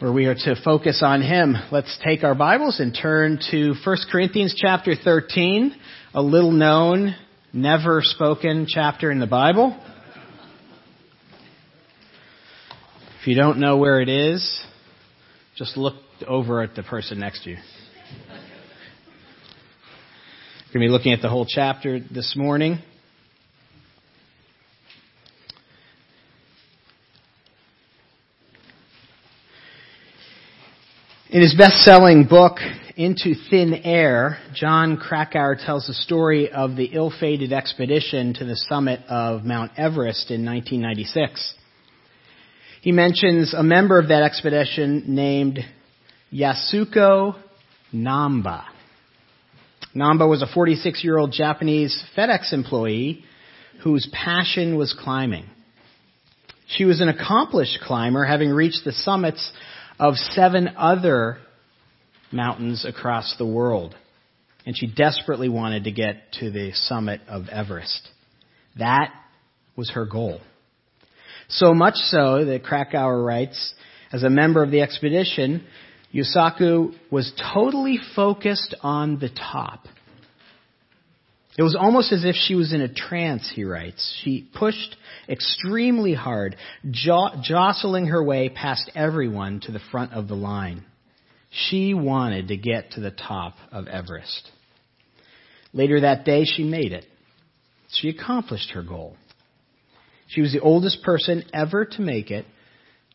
where we are to focus on Him. Let's take our Bibles and turn to 1 Corinthians chapter 13, a little known, never spoken chapter in the Bible. If you don't know where it is, just look over at the person next to you. We're going to be looking at the whole chapter this morning. In his best-selling book, Into Thin Air, Jon Krakauer tells the story of the ill-fated expedition to the summit of Mount Everest in 1996. He mentions a member of that expedition named Yasuko Namba. Namba was a 46-year-old Japanese FedEx employee whose passion was climbing. She was an accomplished climber, having reached the summits of seven other mountains across the world. And she desperately wanted to get to the summit of Everest. That was her goal. So much so that Krakauer writes, as a member of the expedition, Yasuko was totally focused on the top. It was almost as if she was in a trance, he writes. She pushed extremely hard, jostling her way past everyone to the front of the line. She wanted to get to the top of Everest. Later that day, she made it. She accomplished her goal. She was the oldest person ever to make it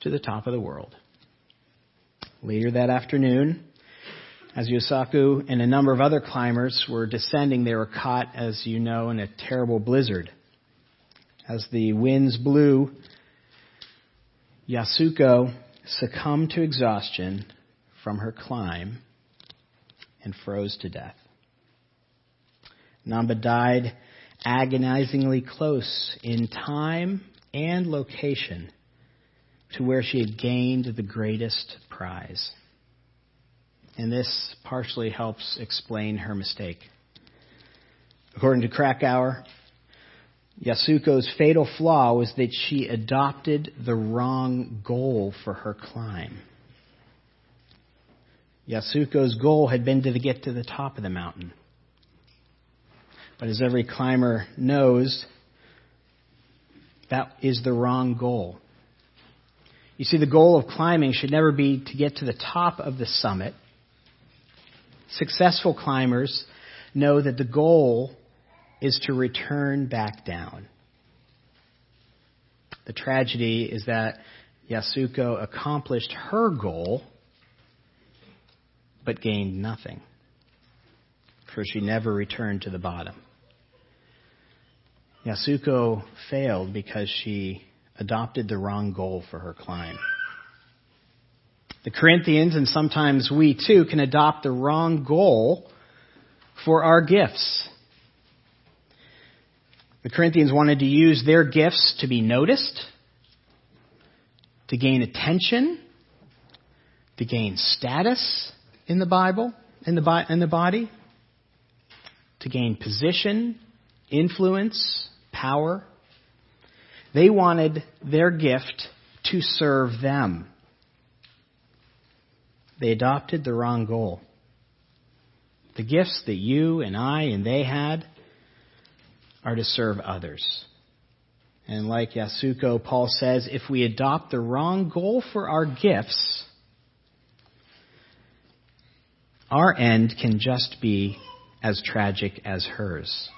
to the top of the world. Later that afternoon, as Yasuko and a number of other climbers were descending, they were caught, as you know, in a terrible blizzard. As the winds blew, Yasuko succumbed to exhaustion from her climb and froze to death. Namba died agonizingly close in time and location to where she had gained the greatest prize and this partially helps explain her mistake. According to Krakauer, Yasuko's fatal flaw was that she adopted the wrong goal for her climb. Yasuko's goal had been to get to the top of the mountain. But as every climber knows, that is the wrong goal. You see, the goal of climbing should never be to get to the top of the summit Successful climbers know that the goal is to return back down. The tragedy is that Yasuko accomplished her goal but gained nothing, for she never returned to the bottom. Yasuko failed because she adopted the wrong goal for her climb. The Corinthians, and sometimes we too, can adopt the wrong goal for our gifts. The Corinthians wanted to use their gifts to be noticed, to gain attention, to gain status in the Bible, in the, in the body, to gain position, influence, power. They wanted their gift to serve them. They adopted the wrong goal. The gifts that you and I and they had are to serve others. And like Yasuko, Paul says, if we adopt the wrong goal for our gifts, our end can just be as tragic as hers.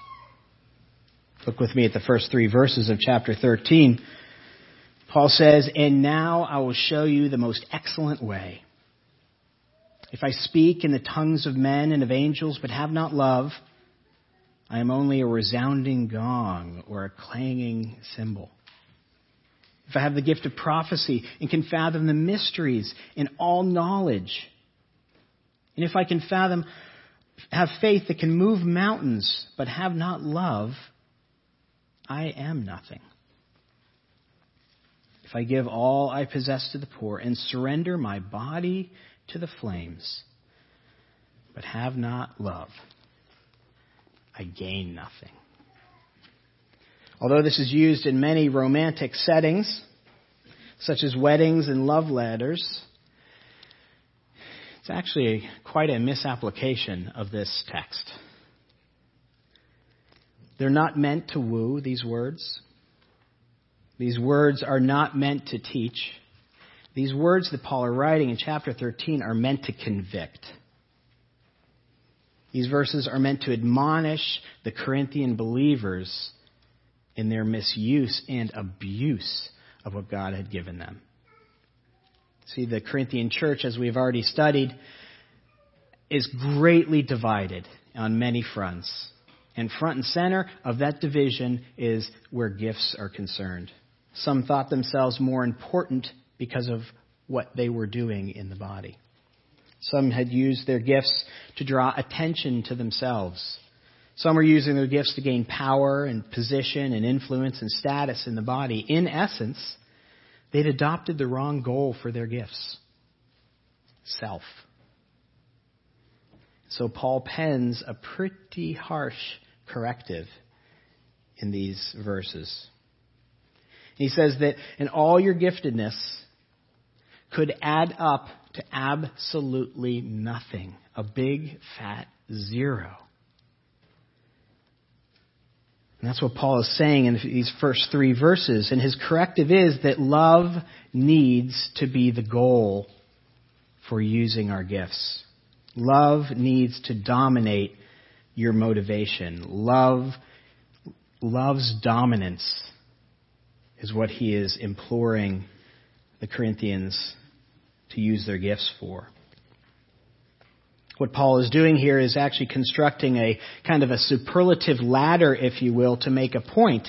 Look with me at the first three verses of chapter 13. Paul says, And now I will show you the most excellent way. If I speak in the tongues of men and of angels but have not love, I am only a resounding gong or a clanging cymbal. If I have the gift of prophecy and can fathom the mysteries and all knowledge, and if I can fathom, have faith that can move mountains but have not love, I am nothing. If I give all I possess to the poor and surrender my body to the flames, but have not love, I gain nothing. Although this is used in many romantic settings, such as weddings and love letters, It's actually quite a misapplication of this text. They're not meant to woo, these words. These words are not meant to teach. These words that Paul are writing in chapter 13 are meant to convict. These verses are meant to admonish the Corinthian believers in their misuse and abuse of what God had given them. See, the Corinthian church, as we've already studied, is greatly divided on many fronts. And front and center of that division is where gifts are concerned. Some thought themselves more important because of what they were doing in the body. Some had used their gifts to draw attention to themselves. Some were using their gifts to gain power and position and influence and status in the body. In essence, they'd adopted the wrong goal for their gifts self. So Paul pens a pretty harsh corrective in these verses. He says that in all your giftedness could add up to absolutely nothing. A big fat zero. And that's what Paul is saying in these first three verses. And his corrective is that love needs to be the goal for using our gifts. Love needs to dominate your motivation. Love, love's dominance is what he is imploring the Corinthians to use their gifts for. What Paul is doing here is actually constructing a kind of a superlative ladder, if you will, to make a point,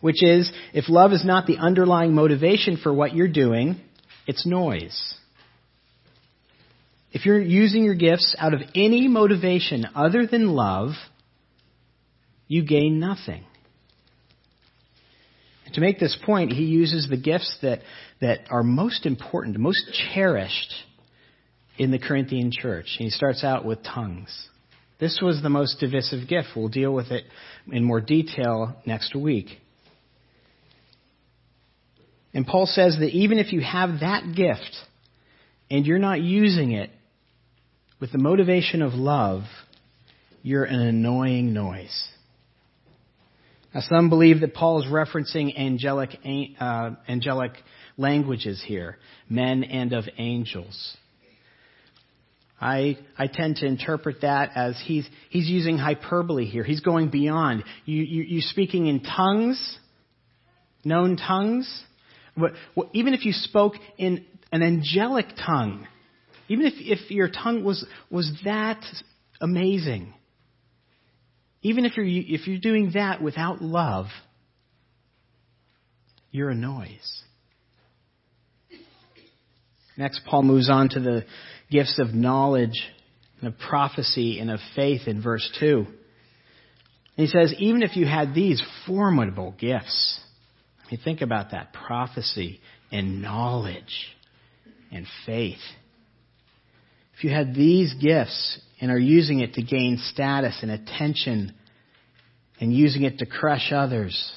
which is if love is not the underlying motivation for what you're doing, it's noise. If you're using your gifts out of any motivation other than love, you gain nothing. To make this point, he uses the gifts that, that are most important, most cherished in the Corinthian church. And he starts out with tongues. This was the most divisive gift. We'll deal with it in more detail next week. And Paul says that even if you have that gift and you're not using it with the motivation of love, you're an annoying noise. Now, some believe that Paul is referencing angelic, uh, angelic languages here, men and of angels. I, I tend to interpret that as he's, he's using hyperbole here. He's going beyond. You, you, you speaking in tongues, known tongues. What, what, even if you spoke in an angelic tongue, even if, if your tongue was, was that amazing, even if you're, if you're doing that without love, you're a noise. Next, Paul moves on to the gifts of knowledge and of prophecy and of faith in verse 2. And he says, even if you had these formidable gifts, I mean, think about that prophecy and knowledge and faith. If you had these gifts and are using it to gain status and attention and using it to crush others,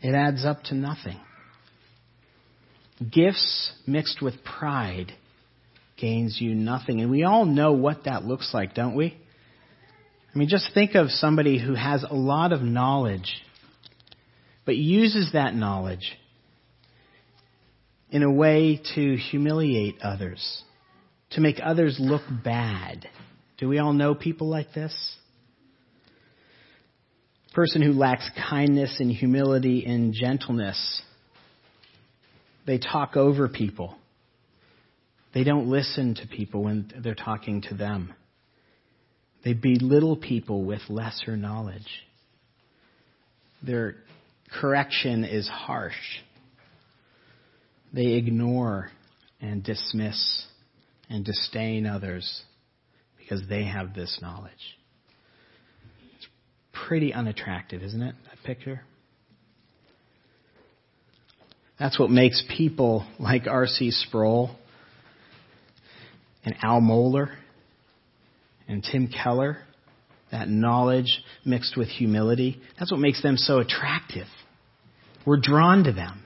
it adds up to nothing. Gifts mixed with pride gains you nothing. And we all know what that looks like, don't we? I mean, just think of somebody who has a lot of knowledge, but uses that knowledge in a way to humiliate others to make others look bad. Do we all know people like this? Person who lacks kindness and humility and gentleness. They talk over people. They don't listen to people when they're talking to them. They belittle people with lesser knowledge. Their correction is harsh. They ignore and dismiss and disdain others because they have this knowledge. It's pretty unattractive, isn't it, that picture? That's what makes people like R.C. Sproul and Al Mohler and Tim Keller, that knowledge mixed with humility, that's what makes them so attractive. We're drawn to them.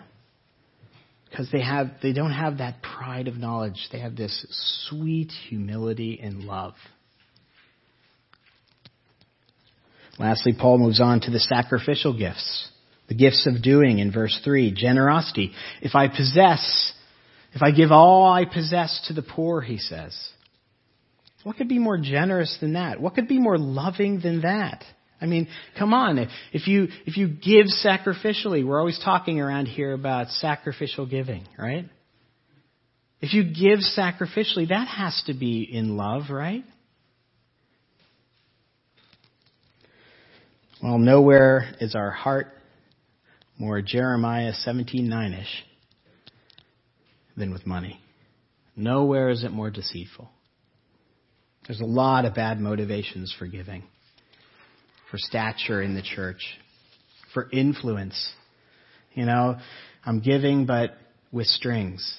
Because they have they don't have that pride of knowledge. They have this sweet humility and love. Lastly, Paul moves on to the sacrificial gifts. The gifts of doing in verse 3. Generosity. If I possess, if I give all I possess to the poor, he says. What could be more generous than that? What could be more loving than that? I mean, come on. If you, if you give sacrificially, we're always talking around here about sacrificial giving, right? If you give sacrificially, that has to be in love, right? Well, nowhere is our heart more Jeremiah 17:9ish than with money. Nowhere is it more deceitful. There's a lot of bad motivations for giving. For stature in the church, for influence. You know, I'm giving but with strings.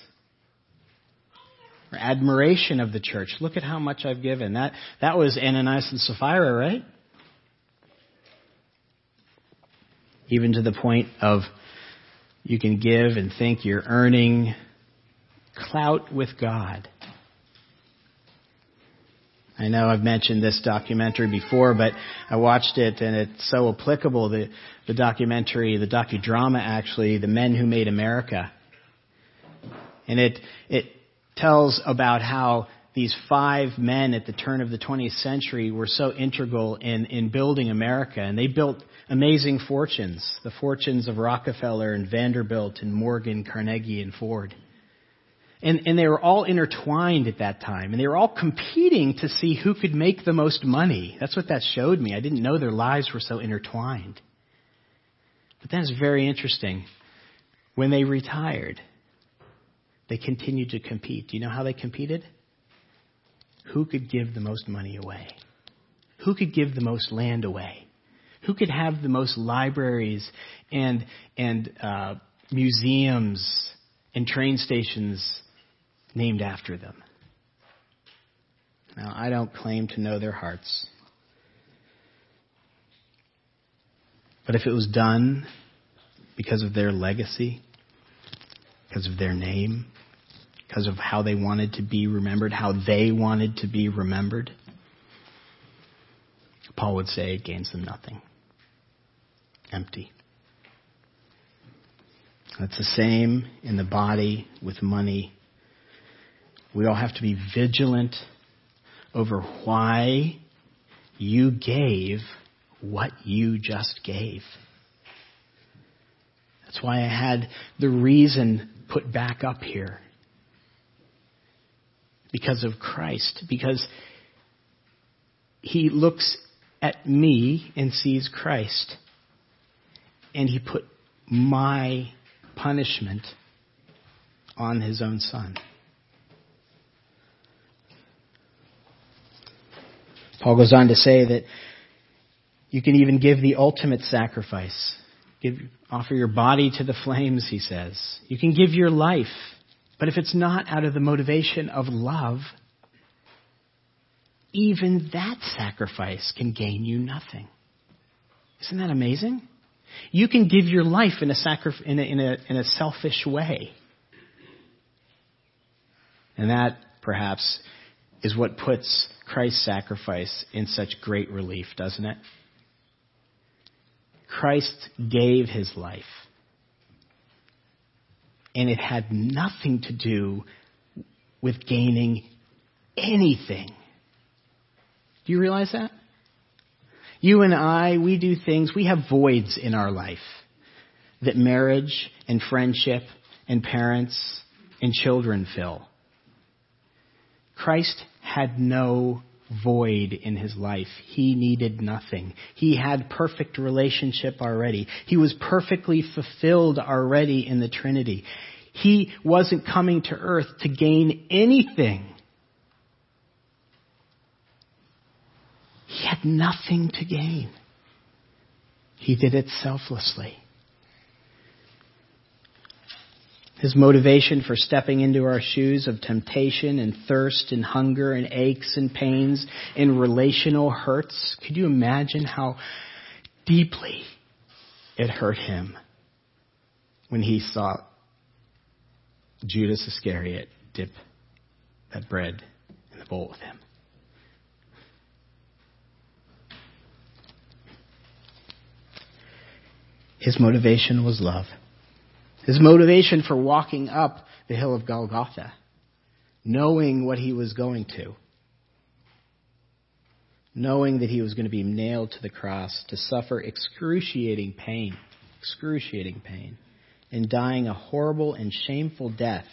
For admiration of the church. Look at how much I've given. That that was Ananias and Sapphira, right? even to the point of you can give and think you're earning clout with God. I know I've mentioned this documentary before, but I watched it and it's so applicable. The, the documentary, the docudrama actually, The Men Who Made America. And it, it tells about how these five men at the turn of the 20th century were so integral in, in building America. And they built amazing fortunes, the fortunes of Rockefeller and Vanderbilt and Morgan, Carnegie, and Ford. And, and they were all intertwined at that time. And they were all competing to see who could make the most money. That's what that showed me. I didn't know their lives were so intertwined. But that's very interesting. When they retired, they continued to compete. Do you know how they competed? Who could give the most money away? Who could give the most land away? Who could have the most libraries and, and uh, museums and train stations named after them? Now, I don't claim to know their hearts. But if it was done because of their legacy, because of their name, because of how they wanted to be remembered, how they wanted to be remembered, Paul would say it gains them nothing. Empty. That's the same in the body with money. We all have to be vigilant over why you gave what you just gave. That's why I had the reason put back up here because of Christ, because he looks at me and sees Christ. And he put my punishment on his own son. Paul goes on to say that you can even give the ultimate sacrifice. Give, offer your body to the flames, he says. You can give your life. But if it's not out of the motivation of love, even that sacrifice can gain you nothing. Isn't that amazing? You can give your life in a, in a, in a, in a selfish way. And that, perhaps, is what puts Christ's sacrifice in such great relief, doesn't it? Christ gave his life and it had nothing to do with gaining anything. Do you realize that? You and I, we do things, we have voids in our life that marriage and friendship and parents and children fill. Christ had no void in his life. He needed nothing. He had perfect relationship already. He was perfectly fulfilled already in the Trinity. He wasn't coming to earth to gain anything. He had nothing to gain. He did it selflessly. His motivation for stepping into our shoes of temptation and thirst and hunger and aches and pains and relational hurts. Could you imagine how deeply it hurt him when he saw Judas Iscariot dip that bread in the bowl with him. His motivation was love. His motivation for walking up the hill of Golgotha, knowing what he was going to, knowing that he was going to be nailed to the cross to suffer excruciating pain, excruciating pain, and dying a horrible and shameful death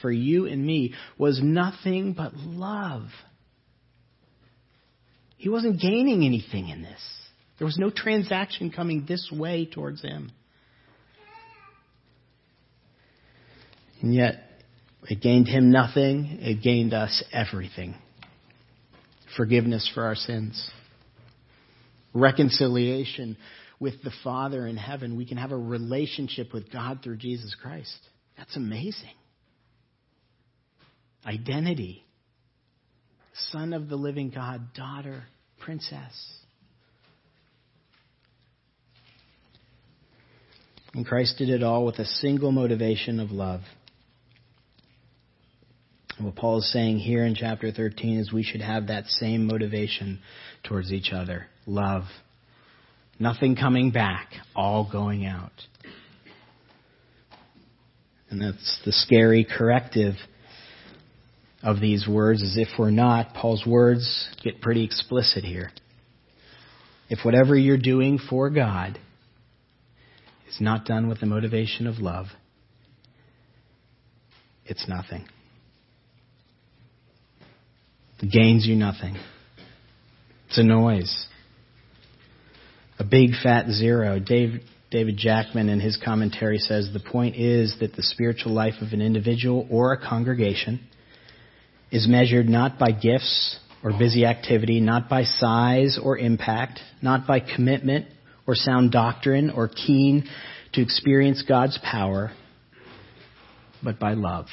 for you and me was nothing but love. He wasn't gaining anything in this. There was no transaction coming this way towards him. And yet, it gained him nothing, it gained us everything. Forgiveness for our sins, reconciliation with the Father in heaven. We can have a relationship with God through Jesus Christ. That's amazing. Identity. Son of the living God, daughter, princess. And Christ did it all with a single motivation of love. And what Paul is saying here in chapter 13 is we should have that same motivation towards each other love. Nothing coming back, all going out. And that's the scary corrective of these words, as if we're not. Paul's words get pretty explicit here. If whatever you're doing for God is not done with the motivation of love, it's nothing. Gains you nothing. It's a noise. A big fat zero. Dave, David Jackman in his commentary says the point is that the spiritual life of an individual or a congregation is measured not by gifts or busy activity, not by size or impact, not by commitment or sound doctrine or keen to experience God's power, but by love.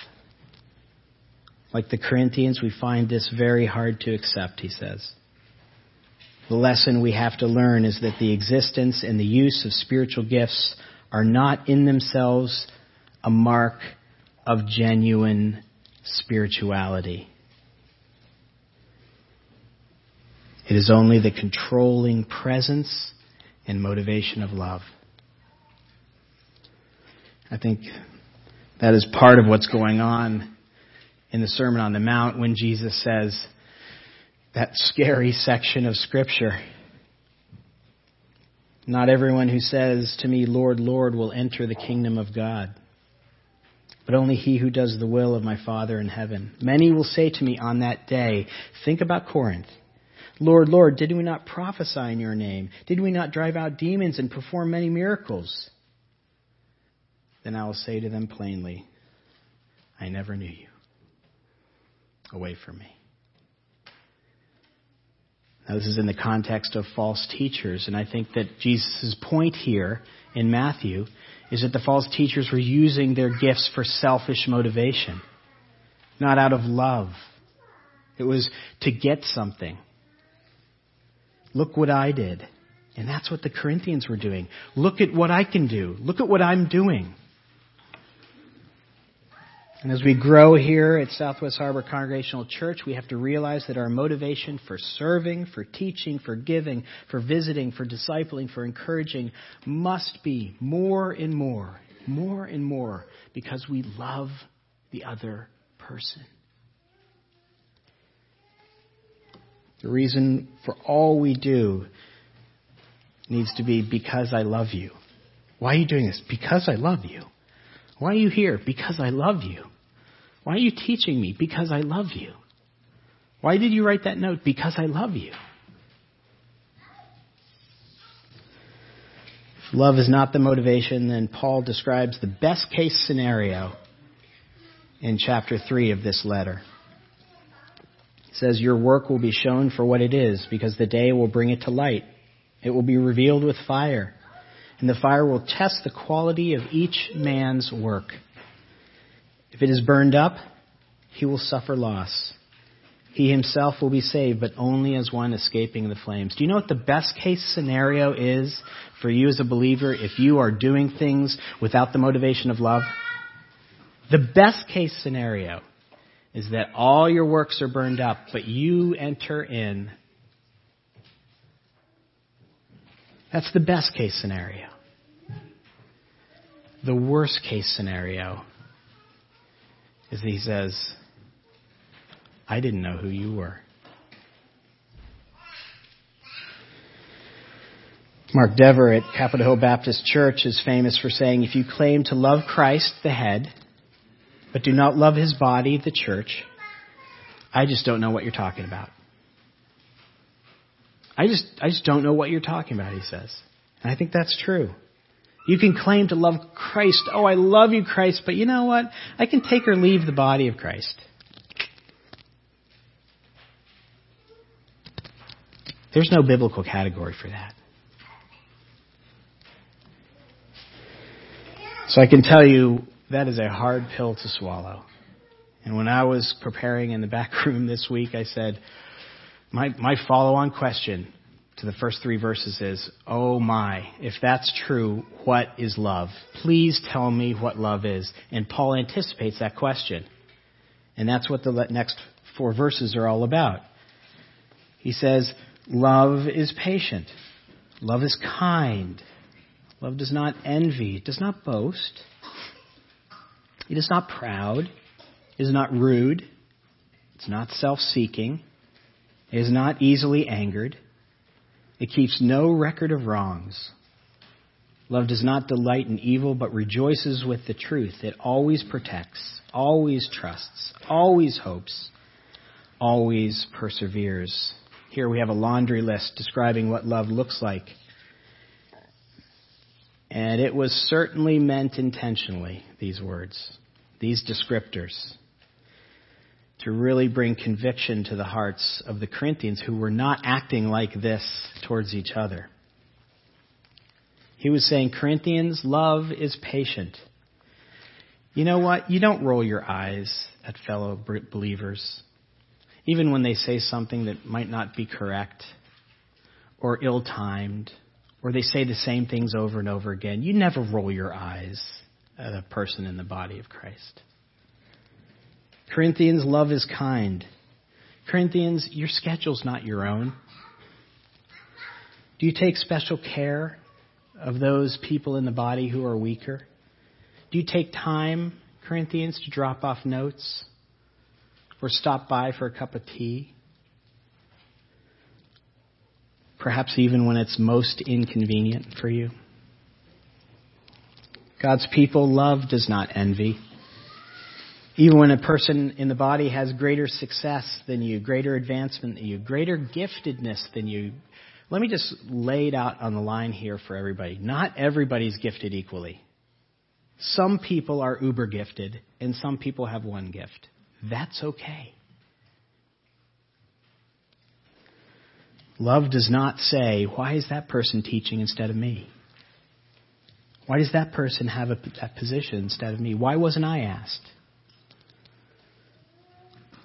Like the Corinthians, we find this very hard to accept, he says. The lesson we have to learn is that the existence and the use of spiritual gifts are not in themselves a mark of genuine spirituality. It is only the controlling presence and motivation of love. I think that is part of what's going on in the Sermon on the Mount when Jesus says that scary section of Scripture. Not everyone who says to me, Lord, Lord, will enter the kingdom of God, but only he who does the will of my Father in heaven. Many will say to me on that day, Think about Corinth. Lord, Lord, did we not prophesy in your name? Did we not drive out demons and perform many miracles? Then I will say to them plainly, I never knew you. Away from me. Now, this is in the context of false teachers, and I think that Jesus' point here in Matthew is that the false teachers were using their gifts for selfish motivation, not out of love. It was to get something. Look what I did. And that's what the Corinthians were doing. Look at what I can do. Look at what I'm doing. And as we grow here at Southwest Harbor Congregational Church, we have to realize that our motivation for serving, for teaching, for giving, for visiting, for discipling, for encouraging must be more and more, more and more, because we love the other person. The reason for all we do needs to be because I love you. Why are you doing this? Because I love you. Why are you here? Because I love you. Why are you teaching me? Because I love you. Why did you write that note? Because I love you. If love is not the motivation, then Paul describes the best case scenario in chapter 3 of this letter. He says, Your work will be shown for what it is, because the day will bring it to light. It will be revealed with fire, and the fire will test the quality of each man's work. If it is burned up, he will suffer loss. He himself will be saved, but only as one escaping the flames. Do you know what the best case scenario is for you as a believer if you are doing things without the motivation of love? The best case scenario is that all your works are burned up, but you enter in. That's the best case scenario. The worst case scenario is that he says, I didn't know who you were. Mark Dever at Capitol Hill Baptist Church is famous for saying, if you claim to love Christ, the head, but do not love his body, the church, I just don't know what you're talking about. I just, I just don't know what you're talking about, he says. And I think that's true. You can claim to love Christ. Oh, I love you, Christ, but you know what? I can take or leave the body of Christ. There's no biblical category for that. So I can tell you that is a hard pill to swallow. And when I was preparing in the back room this week, I said, my, my follow on question to the first three verses is, Oh my, if that's true, what is love? Please tell me what love is. And Paul anticipates that question. And that's what the next four verses are all about. He says, Love is patient. Love is kind. Love does not envy, it does not boast. It is not proud. It is not rude. It's not self seeking. It is not easily angered. It keeps no record of wrongs. Love does not delight in evil, but rejoices with the truth. It always protects, always trusts, always hopes, always perseveres. Here we have a laundry list describing what love looks like. And it was certainly meant intentionally, these words, these descriptors, to really bring conviction to the hearts of the Corinthians who were not acting like this towards each other. He was saying, Corinthians, love is patient. You know what? You don't roll your eyes at fellow believers, even when they say something that might not be correct or ill timed or they say the same things over and over again, you never roll your eyes at a person in the body of Christ. Corinthians, love is kind. Corinthians, your schedule's not your own. Do you take special care of those people in the body who are weaker? Do you take time, Corinthians, to drop off notes or stop by for a cup of tea? perhaps even when it's most inconvenient for you. God's people, love does not envy. Even when a person in the body has greater success than you, greater advancement than you, greater giftedness than you, let me just lay it out on the line here for everybody. Not everybody's gifted equally. Some people are uber gifted, and some people have one gift. That's okay. Love does not say, why is that person teaching instead of me? Why does that person have a, that position instead of me? Why wasn't I asked?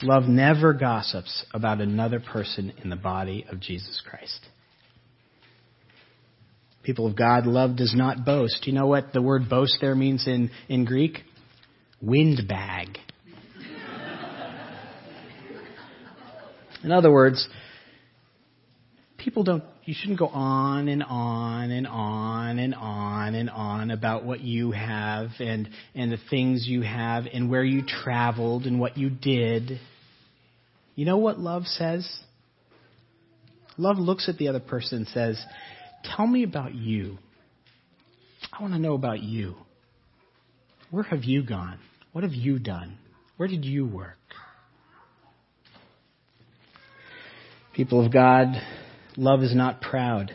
Love never gossips about another person in the body of Jesus Christ. People of God, love does not boast. You know what the word boast there means in, in Greek? Windbag. In other words, people don't you shouldn't go on and on and on and on and on about what you have and and the things you have and where you traveled and what you did. You know what love says? Love looks at the other person and says, "Tell me about you. I want to know about you. Where have you gone? What have you done? Where did you work?" People of God, Love is not proud.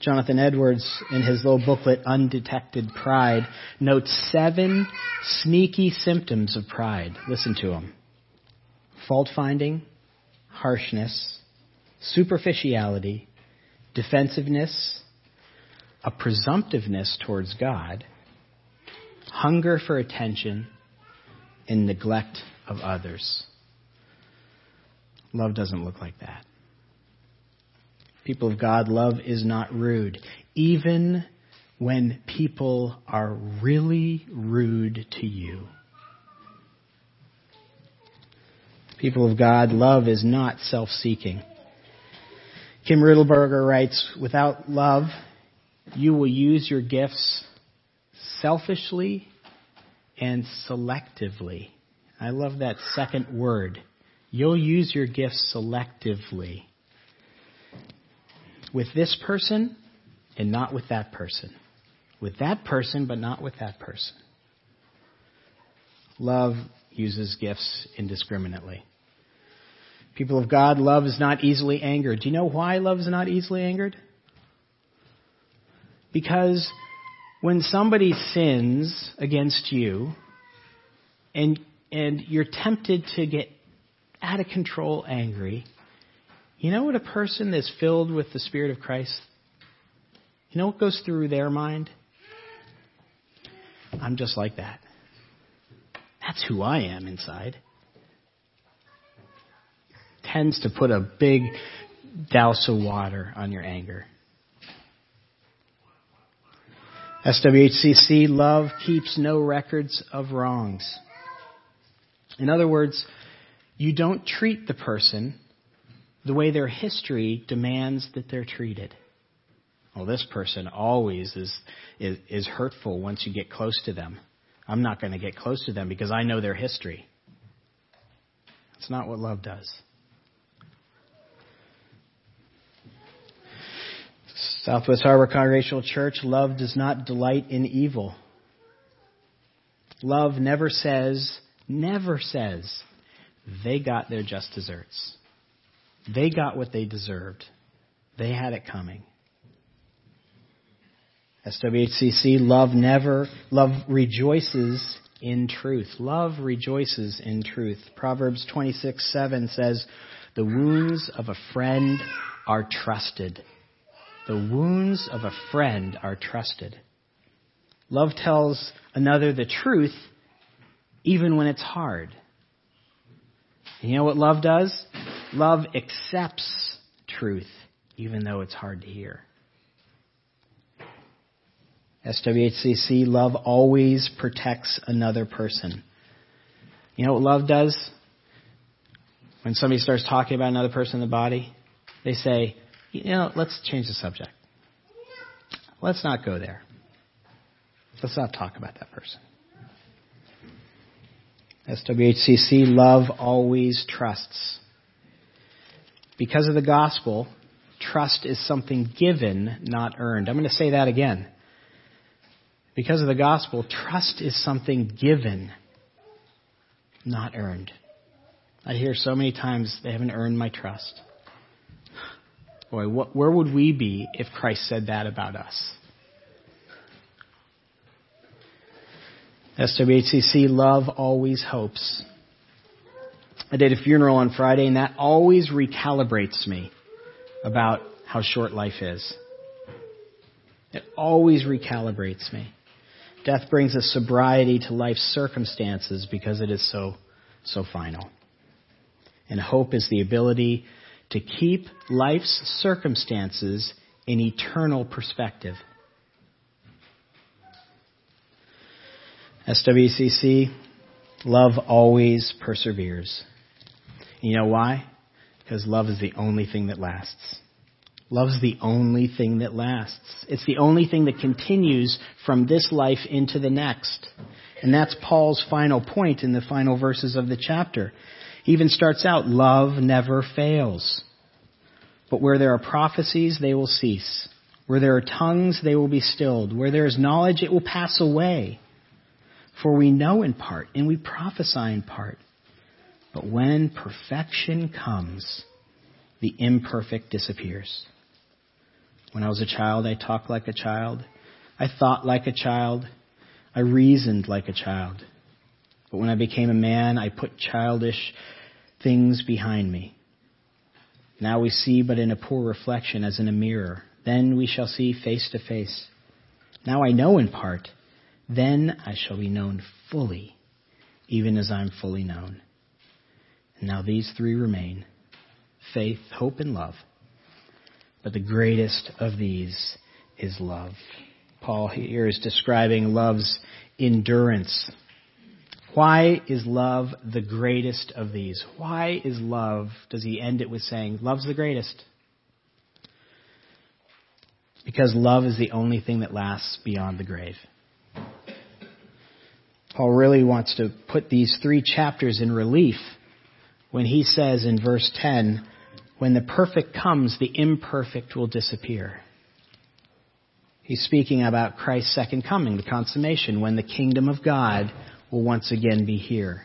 Jonathan Edwards, in his little booklet, Undetected Pride, notes seven sneaky symptoms of pride. Listen to them fault finding, harshness, superficiality, defensiveness, a presumptiveness towards God, hunger for attention, and neglect of others. Love doesn't look like that. People of God, love is not rude. Even when people are really rude to you. People of God, love is not self-seeking. Kim Riddlebarger writes, without love, you will use your gifts selfishly and selectively. I love that second word. You'll use your gifts selectively. With this person and not with that person. With that person, but not with that person. Love uses gifts indiscriminately. People of God, love is not easily angered. Do you know why love is not easily angered? Because when somebody sins against you and, and you're tempted to get out of control angry, you know what a person that's filled with the Spirit of Christ, you know what goes through their mind? I'm just like that. That's who I am inside. Tends to put a big douse of water on your anger. SWHCC, love keeps no records of wrongs. In other words, you don't treat the person the way their history demands that they're treated. Well, this person always is, is, is hurtful once you get close to them. I'm not going to get close to them because I know their history. That's not what love does. Southwest Harbor Congregational Church, love does not delight in evil. Love never says, never says, they got their just desserts. They got what they deserved. They had it coming. SWHCC, love never, love rejoices in truth. Love rejoices in truth. Proverbs 26, 7 says, the wounds of a friend are trusted the wounds of a friend are trusted. Love tells another the truth even when it's hard. You know what love does? Love accepts truth even though it's hard to hear. SWHCC, love always protects another person. You know what love does? When somebody starts talking about another person in the body, they say, you know, let's change the subject. Let's not go there. Let's not talk about that person. SWHCC, love always trusts. Because of the gospel, trust is something given, not earned. I'm going to say that again. Because of the gospel, trust is something given, not earned. I hear so many times they haven't earned my trust. Boy, what, where would we be if Christ said that about us? SWHCC, love always hopes. I did a funeral on Friday, and that always recalibrates me about how short life is. It always recalibrates me. Death brings a sobriety to life's circumstances because it is so, so final. And hope is the ability to keep life's circumstances in eternal perspective. SWCC, love always perseveres. You know why? Because love is the only thing that lasts. Love's the only thing that lasts. It's the only thing that continues from this life into the next. And that's Paul's final point in the final verses of the chapter He even starts out, love never fails. But where there are prophecies, they will cease. Where there are tongues, they will be stilled. Where there is knowledge, it will pass away. For we know in part, and we prophesy in part. But when perfection comes, the imperfect disappears. When I was a child, I talked like a child. I thought like a child. I reasoned like a child. But when I became a man, I put childish things behind me. Now we see but in a poor reflection as in a mirror. Then we shall see face to face. Now I know in part. Then I shall be known fully, even as I am fully known. Now these three remain faith, hope, and love. But the greatest of these is love. Paul here is describing love's endurance. Why is love the greatest of these? Why is love, does he end it with saying, love's the greatest? Because love is the only thing that lasts beyond the grave. Paul really wants to put these three chapters in relief when he says in verse 10, when the perfect comes, the imperfect will disappear. He's speaking about Christ's second coming, the consummation, when the kingdom of God will once again be here.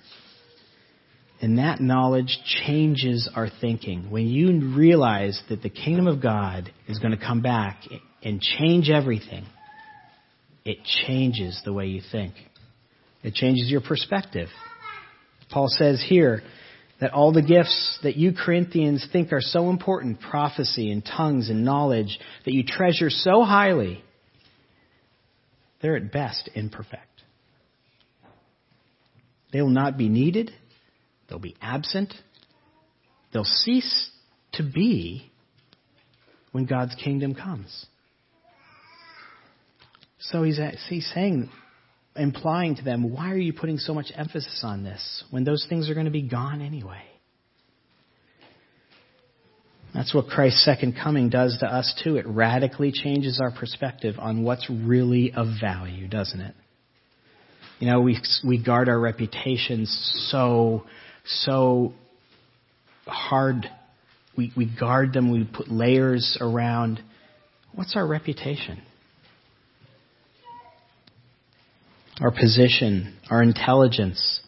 And that knowledge changes our thinking. When you realize that the kingdom of God is going to come back and change everything, it changes the way you think. It changes your perspective. Paul says here that all the gifts that you Corinthians think are so important, prophecy and tongues and knowledge, that you treasure so highly, they're at best imperfect. They will not be needed. They'll be absent. They'll cease to be when God's kingdom comes. So he's, he's saying implying to them, why are you putting so much emphasis on this when those things are going to be gone anyway? That's what Christ's second coming does to us too. It radically changes our perspective on what's really of value, doesn't it? You know, we, we guard our reputations so, so hard. We, we guard them, we put layers around. What's our reputation? Our position, our intelligence,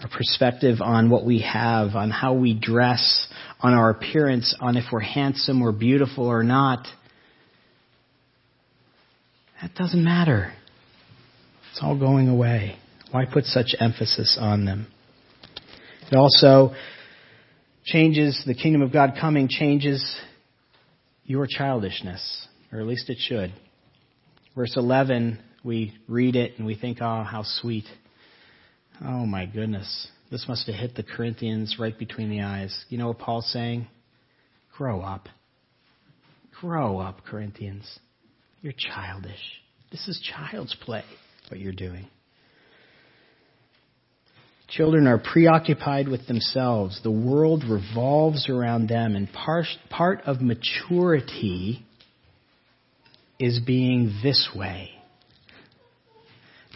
our perspective on what we have, on how we dress, on our appearance, on if we're handsome or beautiful or not. That doesn't matter. It's all going away. Why put such emphasis on them? It also changes, the kingdom of God coming changes your childishness, or at least it should. Verse 11 we read it and we think, oh, how sweet. Oh my goodness. This must have hit the Corinthians right between the eyes. You know what Paul's saying? Grow up. Grow up, Corinthians. You're childish. This is child's play, what you're doing. Children are preoccupied with themselves. The world revolves around them, and part, of maturity is being this way.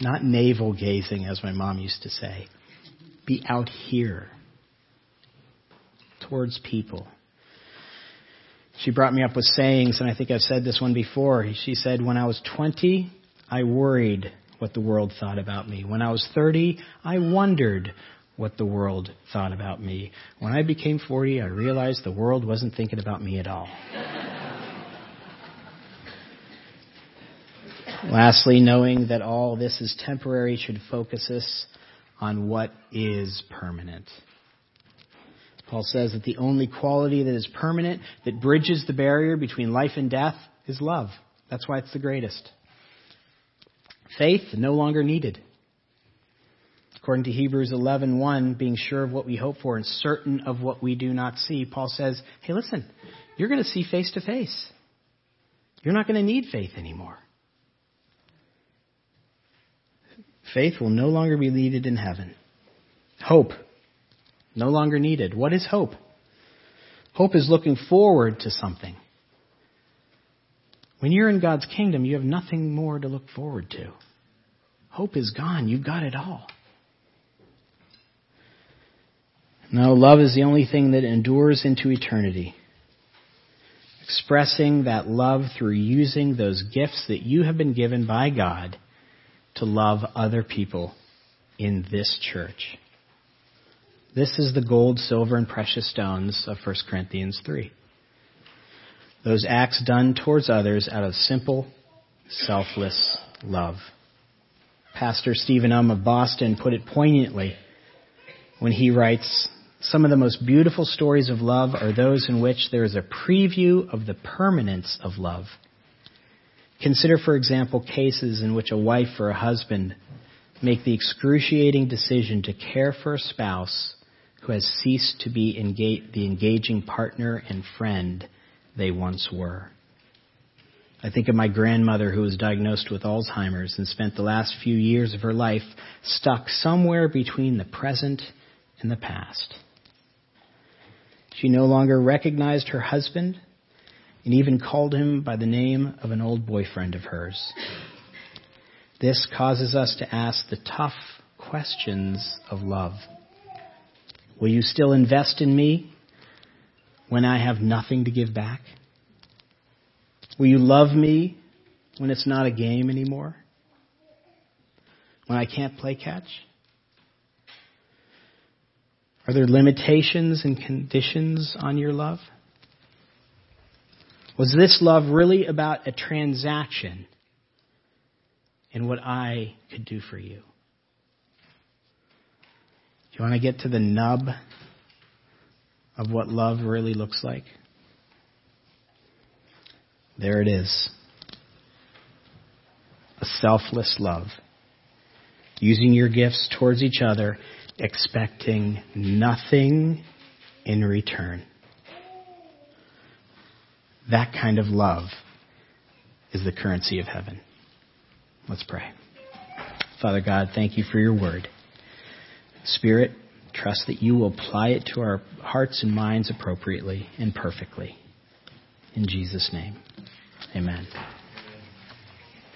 Not navel gazing, as my mom used to say. Be out here towards people. She brought me up with sayings, and I think I've said this one before. She said, When I was 20, I worried what the world thought about me. When I was 30, I wondered what the world thought about me. When I became 40, I realized the world wasn't thinking about me at all. Lastly, knowing that all this is temporary should focus us on what is permanent. Paul says that the only quality that is permanent, that bridges the barrier between life and death, is love. That's why it's the greatest. Faith, no longer needed. According to Hebrews 11:1, being sure of what we hope for and certain of what we do not see, Paul says, "Hey, listen, you're going to see face to face. You're not going to need faith anymore. Faith will no longer be needed in heaven. Hope, no longer needed. What is hope? Hope is looking forward to something. When you're in God's kingdom, you have nothing more to look forward to. Hope is gone. You've got it all. No, love is the only thing that endures into eternity. Expressing that love through using those gifts that you have been given by God to love other people in this church. This is the gold, silver, and precious stones of 1 Corinthians 3. Those acts done towards others out of simple, selfless love. Pastor Stephen Um of Boston put it poignantly when he writes, Some of the most beautiful stories of love are those in which there is a preview of the permanence of love Consider, for example, cases in which a wife or a husband make the excruciating decision to care for a spouse who has ceased to be engage, the engaging partner and friend they once were. I think of my grandmother who was diagnosed with Alzheimer's and spent the last few years of her life stuck somewhere between the present and the past. She no longer recognized her husband and even called him by the name of an old boyfriend of hers. This causes us to ask the tough questions of love. Will you still invest in me when I have nothing to give back? Will you love me when it's not a game anymore? When I can't play catch? Are there limitations and conditions on your love? Was this love really about a transaction and what I could do for you? Do you want to get to the nub of what love really looks like? There it is. A selfless love. Using your gifts towards each other, expecting nothing in return. That kind of love is the currency of heaven. Let's pray. Father God, thank you for your word. Spirit, trust that you will apply it to our hearts and minds appropriately and perfectly. In Jesus' name, amen.